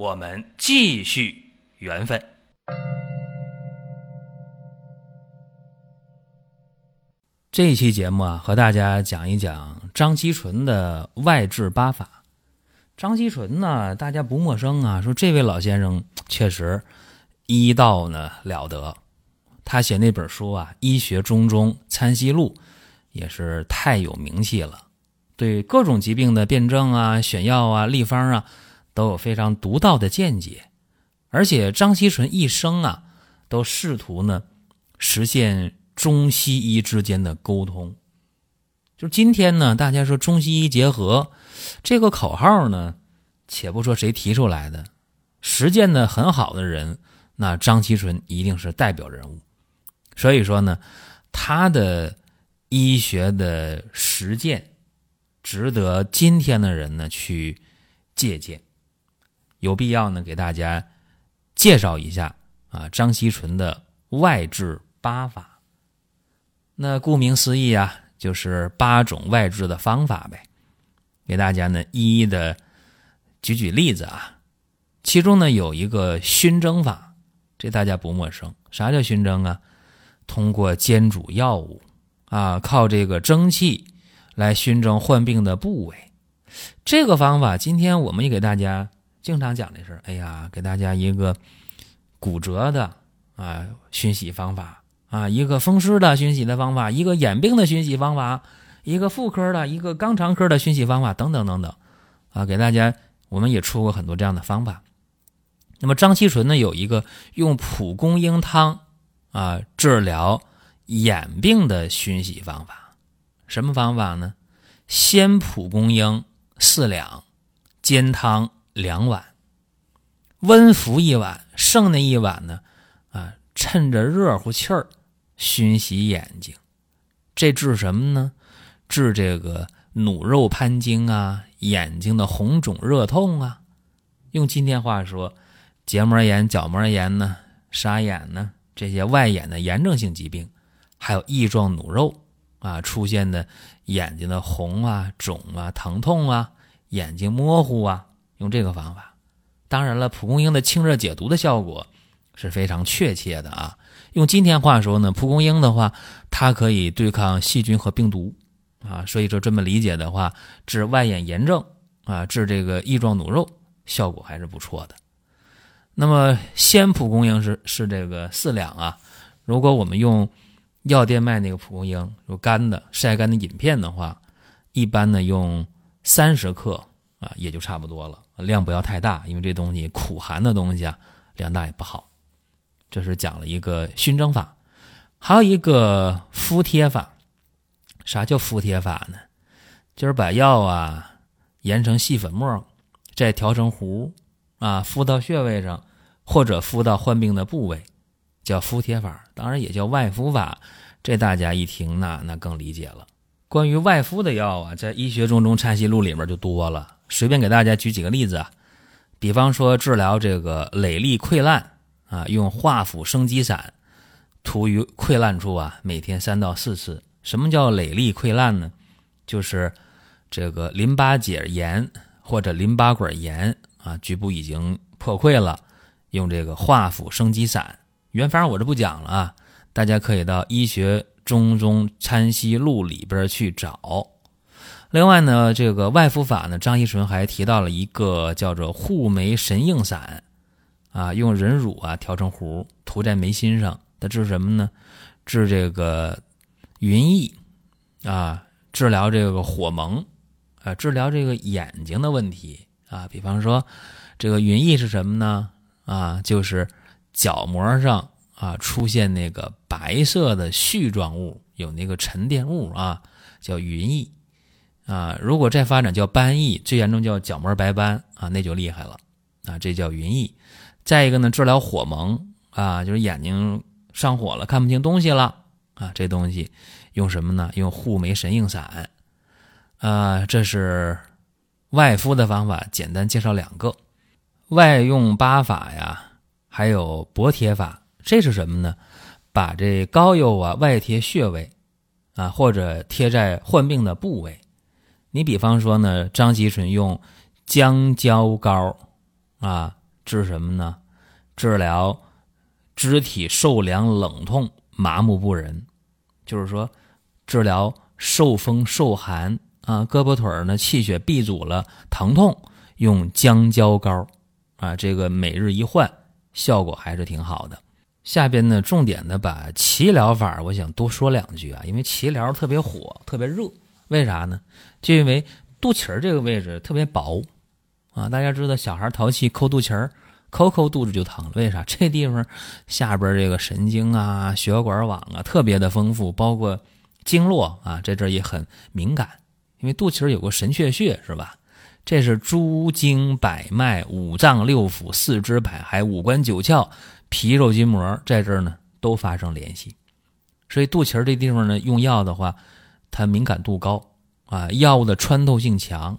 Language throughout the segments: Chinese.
我们继续缘分。这一期节目啊，和大家讲一讲张锡纯的外治八法。张锡纯呢，大家不陌生啊，说这位老先生确实医道呢了得。他写那本书啊，《医学中中参西录》，也是太有名气了。对各种疾病的辨证啊、选药啊、立方啊，都有非常独到的见解。而且张锡纯一生啊，都试图呢实现。中西医之间的沟通，就今天呢，大家说中西医结合这个口号呢，且不说谁提出来的，实践的很好的人，那张锡纯一定是代表人物。所以说呢，他的医学的实践值得今天的人呢去借鉴。有必要呢给大家介绍一下啊，张锡纯的外治八法。那顾名思义啊，就是八种外治的方法呗。给大家呢一一的举举例子啊。其中呢有一个熏蒸法，这大家不陌生。啥叫熏蒸啊？通过煎煮药物啊，靠这个蒸汽来熏蒸患病的部位。这个方法今天我们也给大家经常讲的是，哎呀，给大家一个骨折的啊熏洗方法。啊，一个风湿的熏洗的方法，一个眼病的熏洗方法，一个妇科的，一个肛肠科的熏洗方法，等等等等，啊，给大家我们也出过很多这样的方法。那么张锡纯呢，有一个用蒲公英汤啊治疗眼病的熏洗方法，什么方法呢？鲜蒲公英四两，煎汤两碗，温服一碗，剩那一碗呢，啊，趁着热乎气儿。熏洗眼睛，这治什么呢？治这个努肉攀睛啊，眼睛的红肿热痛啊。用今天话说，结膜炎、角膜炎呢，沙眼呢，这些外眼的炎症性疾病，还有翼状努肉啊，出现的眼睛的红啊、肿啊、疼痛啊，眼睛模糊啊，用这个方法。当然了，蒲公英的清热解毒的效果是非常确切的啊。用今天话说呢，蒲公英的话，它可以对抗细菌和病毒，啊，所以说这么理解的话，治外眼炎症啊，治这个异状努肉效果还是不错的。那么鲜蒲公英是是这个四两啊，如果我们用药店卖那个蒲公英，有干的晒干的饮片的话，一般呢用三十克啊，也就差不多了，量不要太大，因为这东西苦寒的东西啊，量大也不好。这是讲了一个熏蒸法，还有一个敷贴法。啥叫敷贴法呢？就是把药啊研成细粉末，再调成糊啊，敷到穴位上，或者敷到患病的部位，叫敷贴法。当然也叫外敷法。这大家一听，那那更理解了。关于外敷的药啊，在《医学中中参西录》里面就多了。随便给大家举几个例子啊，比方说治疗这个瘧痢溃烂。啊，用化腐生肌散涂于溃烂处啊，每天三到四次。什么叫瘧痢溃烂呢？就是这个淋巴结炎或者淋巴管炎啊，局部已经破溃了，用这个化腐生肌散。原方我这不讲了啊，大家可以到《医学中中参西录》里边去找。另外呢，这个外敷法呢，张锡纯还提到了一个叫做护眉神应散。啊，用人乳啊调成糊，涂在眉心上，它治什么呢？治这个云翳啊，治疗这个火蒙啊，治疗这个眼睛的问题啊。比方说，这个云翳是什么呢？啊，就是角膜上啊出现那个白色的絮状物，有那个沉淀物啊，叫云翳啊。如果再发展叫斑翳，最严重叫角膜白斑啊，那就厉害了啊，这叫云翳。再一个呢，治疗火蒙啊，就是眼睛上火了，看不清东西了啊，这东西用什么呢？用护眉神应散。啊，这是外敷的方法，简单介绍两个。外用八法呀，还有薄贴法，这是什么呢？把这膏药啊外贴穴位啊，或者贴在患病的部位。你比方说呢，张吉纯用姜胶膏啊，治什么呢？治疗肢体受凉、冷痛、麻木不仁，就是说治疗受风受寒啊，胳膊腿儿呢气血闭阻了，疼痛，用姜胶膏。啊，这个每日一换，效果还是挺好的。下边呢，重点的把脐疗法，我想多说两句啊，因为脐疗特别火，特别热。为啥呢？就因为肚脐儿这个位置特别薄啊。大家知道，小孩淘气抠肚脐儿，抠抠肚子就疼了。为啥？这地方下边这个神经啊、血管网啊特别的丰富，包括经络啊，在这也很敏感。因为肚脐儿有个神阙穴，是吧？这是诸经百脉、五脏六腑、四肢百骸、五官九窍、皮肉筋膜，在这儿呢都发生联系。所以肚脐儿这地方呢，用药的话，它敏感度高啊，药物的穿透性强，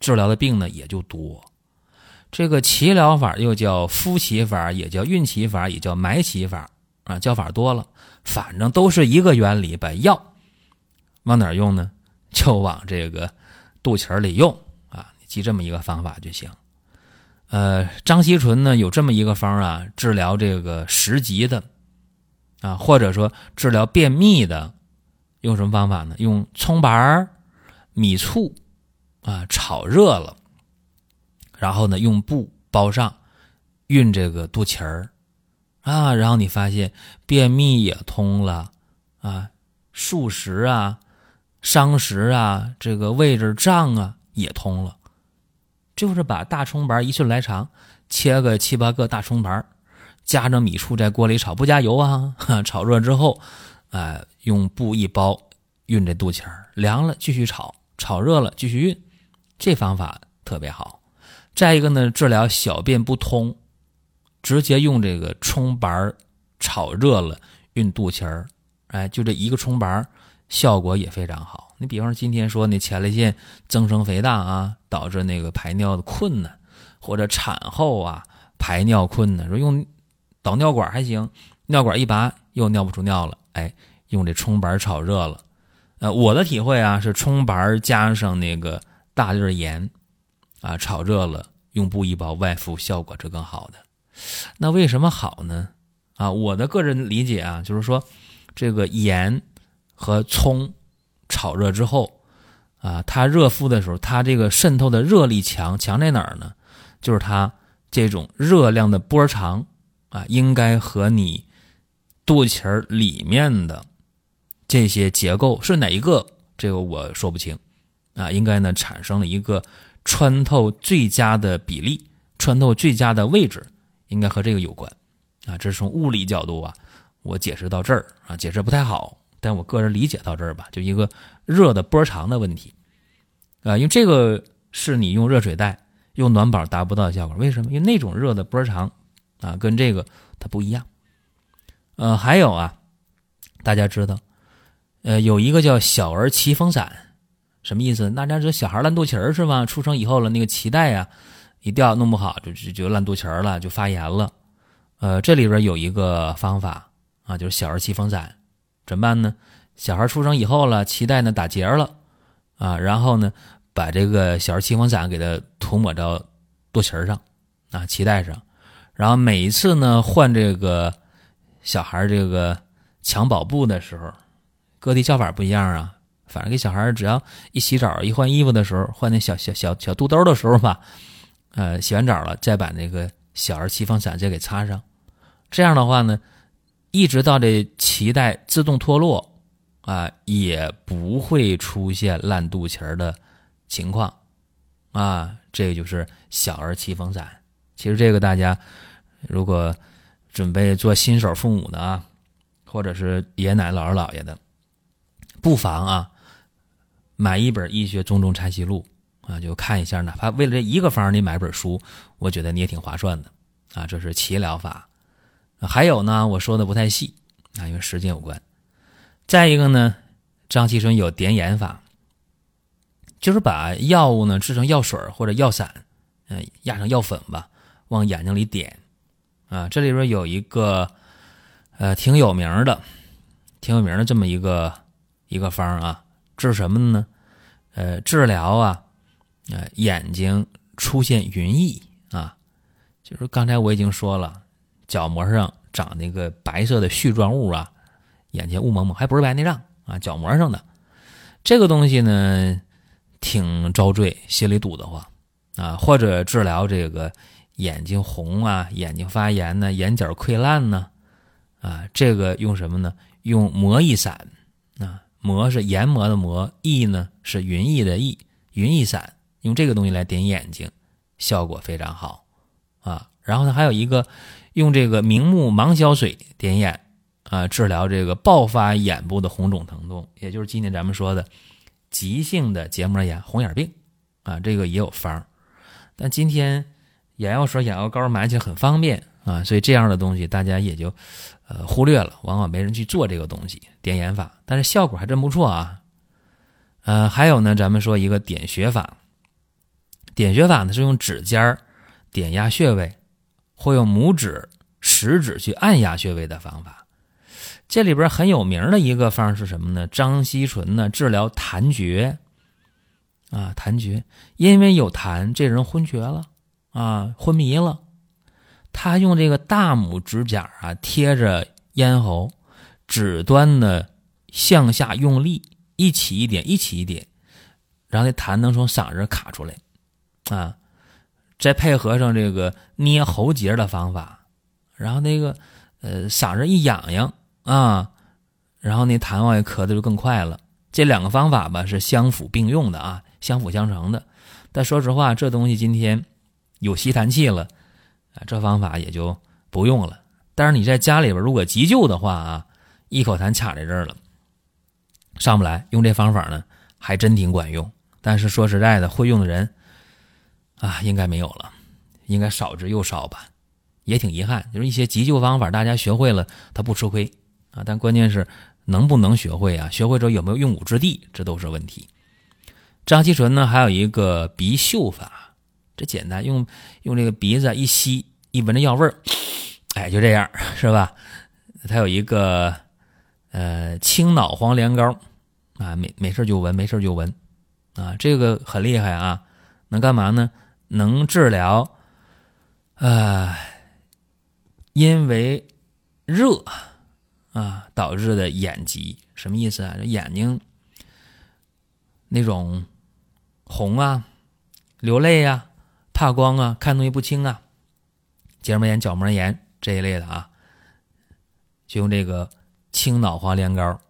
治疗的病呢也就多。这个脐疗法又叫敷脐法，也叫运脐法，也叫埋脐法啊，叫法多了，反正都是一个原理，把药往哪儿用呢？就往这个肚脐儿里用啊。记这么一个方法就行。呃，张锡纯呢有这么一个方啊，治疗这个食积的啊，或者说治疗便秘的，用什么方法呢？用葱白儿米醋啊炒热了，然后呢用布包上，运这个肚脐儿啊，然后你发现便秘也通了啊，漱石啊、伤食啊、这个位置胀啊也通了。就是把大葱白一寸来长，切个七八个大葱白，加上米醋在锅里炒，不加油啊！炒热之后，哎，用布一包，熨这肚脐儿，凉了继续炒，炒热了继续熨，这方法特别好。再一个呢，治疗小便不通，直接用这个葱白炒热了熨肚脐儿，哎，就这一个葱白，效果也非常好。你比方说今天说那前列腺增生肥大啊，导致那个排尿的困难，或者产后啊排尿困难，说用导尿管还行，尿管一拔又尿不出尿了，哎，用这葱白炒热了，呃，我的体会啊是葱白加上那个大粒盐啊炒热了，用布一包外敷效果是更好的。那为什么好呢？啊，我的个人理解啊，就是说这个盐和葱。炒热之后，啊，它热敷的时候，它这个渗透的热力强，强在哪儿呢？就是它这种热量的波长啊，应该和你肚脐儿里面的这些结构是哪一个？这个我说不清啊，应该呢产生了一个穿透最佳的比例，穿透最佳的位置，应该和这个有关啊。这是从物理角度啊，我解释到这儿啊，解释不太好。但我个人理解到这儿吧，就一个热的波长的问题，啊，因为这个是你用热水袋、用暖宝达不到效果。为什么？因为那种热的波长啊，跟这个它不一样。呃，还有啊，大家知道，呃，有一个叫小儿奇风散，什么意思？大家知道小孩烂肚脐儿是吧？出生以后了，那个脐带呀一掉，弄不好就就就烂肚脐儿了，就发炎了。呃，这里边有一个方法啊，就是小儿奇风散。怎么办呢？小孩出生以后了，脐带呢打结了，啊，然后呢，把这个小儿奇风散给它涂抹到肚脐上，啊，脐带上，然后每一次呢换这个小孩这个襁褓布的时候，各地叫法不一样啊，反正给小孩只要一洗澡一换衣服的时候，换那小小小小肚兜的时候吧，呃，洗完澡了再把那个小儿脐风散再给擦上，这样的话呢。一直到这脐带自动脱落，啊，也不会出现烂肚脐儿的情况，啊，这个就是小儿脐风散。其实这个大家如果准备做新手父母的啊，或者是爷爷奶奶、姥姥姥爷的，不妨啊买一本《医学中中拆析录》啊，就看一下。哪怕为了这一个方，你买本书，我觉得你也挺划算的。啊，这是齐疗法。还有呢，我说的不太细啊，因为时间有关。再一个呢，张锡纯有点眼法，就是把药物呢制成药水或者药散，嗯，压成药粉吧，往眼睛里点。啊，这里边有一个呃挺有名的、挺有名的这么一个一个方啊，治什么呢？呃，治疗啊，呃，眼睛出现云翳啊，就是刚才我已经说了，角膜上长那个白色的絮状物啊，眼前雾蒙蒙，还不是白内障啊，角膜上的这个东西呢，挺遭罪，心里堵得慌啊，或者治疗这个。眼睛红啊，眼睛发炎呢，眼角溃烂呢，啊，这个用什么呢？用膜翳散啊，膜是研磨的膜，翳呢是云翳的翳，云翳散，用这个东西来点眼睛，效果非常好啊。然后呢，还有一个用这个明目芒硝水点眼啊，治疗这个爆发眼部的红肿疼痛，也就是今天咱们说的急性的结膜炎、红眼病啊，这个也有方但今天。眼药水、眼药膏买起来很方便啊，所以这样的东西大家也就呃忽略了，往往没人去做这个东西点眼法，但是效果还真不错啊。呃，还有呢，咱们说一个点穴法，点穴法呢是用指尖点压穴位，或用拇指、食指去按压穴位的方法。这里边很有名的一个方是什么呢？张锡纯呢治疗痰厥啊，痰厥，因为有痰，这人昏厥了。啊，昏迷了，他用这个大拇指甲啊贴着咽喉，指端呢向下用力，一起一点，一起一点，然后那痰能从嗓子卡出来，啊，再配合上这个捏喉结的方法，然后那个呃嗓子一痒痒啊，然后那痰往外咳的就更快了。这两个方法吧是相辅并用的啊，相辅相成的。但说实话，这东西今天。有吸痰器了，啊，这方法也就不用了。但是你在家里边如果急救的话啊，一口痰卡在这儿了，上不来，用这方法呢还真挺管用。但是说实在的，会用的人啊应该没有了，应该少之又少吧，也挺遗憾。就是一些急救方法，大家学会了，他不吃亏啊。但关键是能不能学会啊？学会之后有没有用武之地，这都是问题。张锡纯呢，还有一个鼻嗅法。这简单，用用这个鼻子一吸，一闻着药味儿，哎，就这样，是吧？它有一个呃青脑黄连膏啊，没没事就闻，没事就闻啊，这个很厉害啊，能干嘛呢？能治疗啊，因为热啊导致的眼疾，什么意思啊？眼睛那种红啊，流泪呀。怕光啊，看东西不清啊，结膜炎、角膜炎这一类的啊，就用这个青脑黄连膏，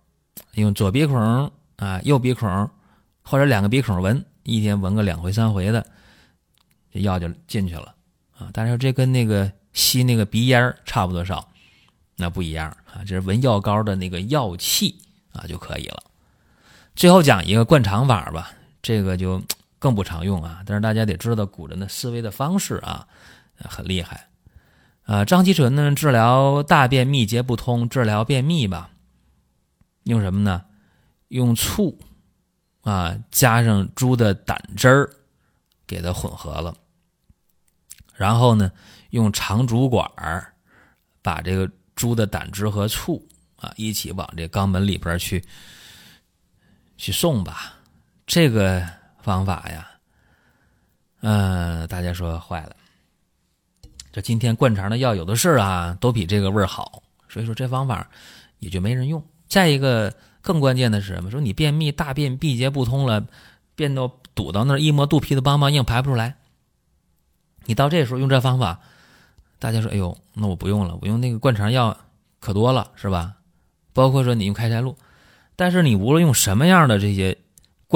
用左鼻孔啊、右鼻孔或者两个鼻孔闻，一天闻个两回三回的，这药就进去了啊。但是这跟那个吸那个鼻烟差不多少，那不一样啊。这是闻药膏的那个药气啊就可以了。最后讲一个灌肠法吧，这个就。更不常用啊，但是大家得知道古人的思维的方式啊，很厉害啊。张锡纯呢，治疗大便秘结不通，治疗便秘吧，用什么呢？用醋啊，加上猪的胆汁儿，给它混合了，然后呢，用长竹管儿把这个猪的胆汁和醋啊一起往这肛门里边去去送吧，这个。方法呀，嗯，大家说坏了，这今天灌肠的药有的是啊，都比这个味儿好，所以说这方法也就没人用。再一个，更关键的是什么？说你便秘，大便闭结不通了，便到堵到那儿，一摸肚皮子梆梆硬，排不出来。你到这时候用这方法，大家说，哎呦，那我不用了，我用那个灌肠药可多了，是吧？包括说你用开塞露，但是你无论用什么样的这些。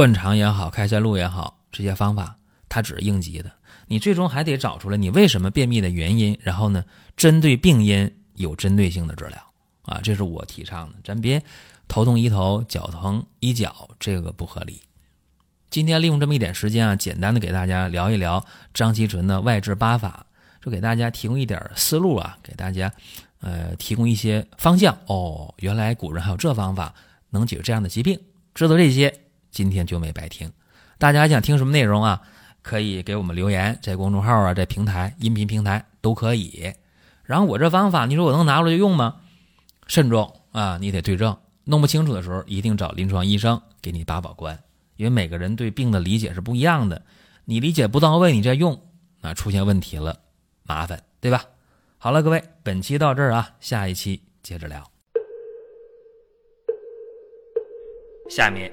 灌肠也好，开塞露也好，这些方法它只是应急的。你最终还得找出来你为什么便秘的原因，然后呢，针对病因有针对性的治疗啊，这是我提倡的。咱别头痛医头，脚疼医脚，这个不合理。今天利用这么一点时间啊，简单的给大家聊一聊张锡纯的外治八法，就给大家提供一点思路啊，给大家呃提供一些方向。哦，原来古人还有这方法能解决这样的疾病，知道这些，今天就没白听。大家想听什么内容啊？可以给我们留言，在公众号啊，在平台、音频平台都可以。然后我这方法，你说我能拿出来用吗？慎重啊，你得对症。弄不清楚的时候，一定找临床医生给你把把关，因为每个人对病的理解是不一样的。你理解不到位，你再用，那出现问题了，麻烦，对吧？好了，各位，本期到这儿啊，下一期接着聊。下面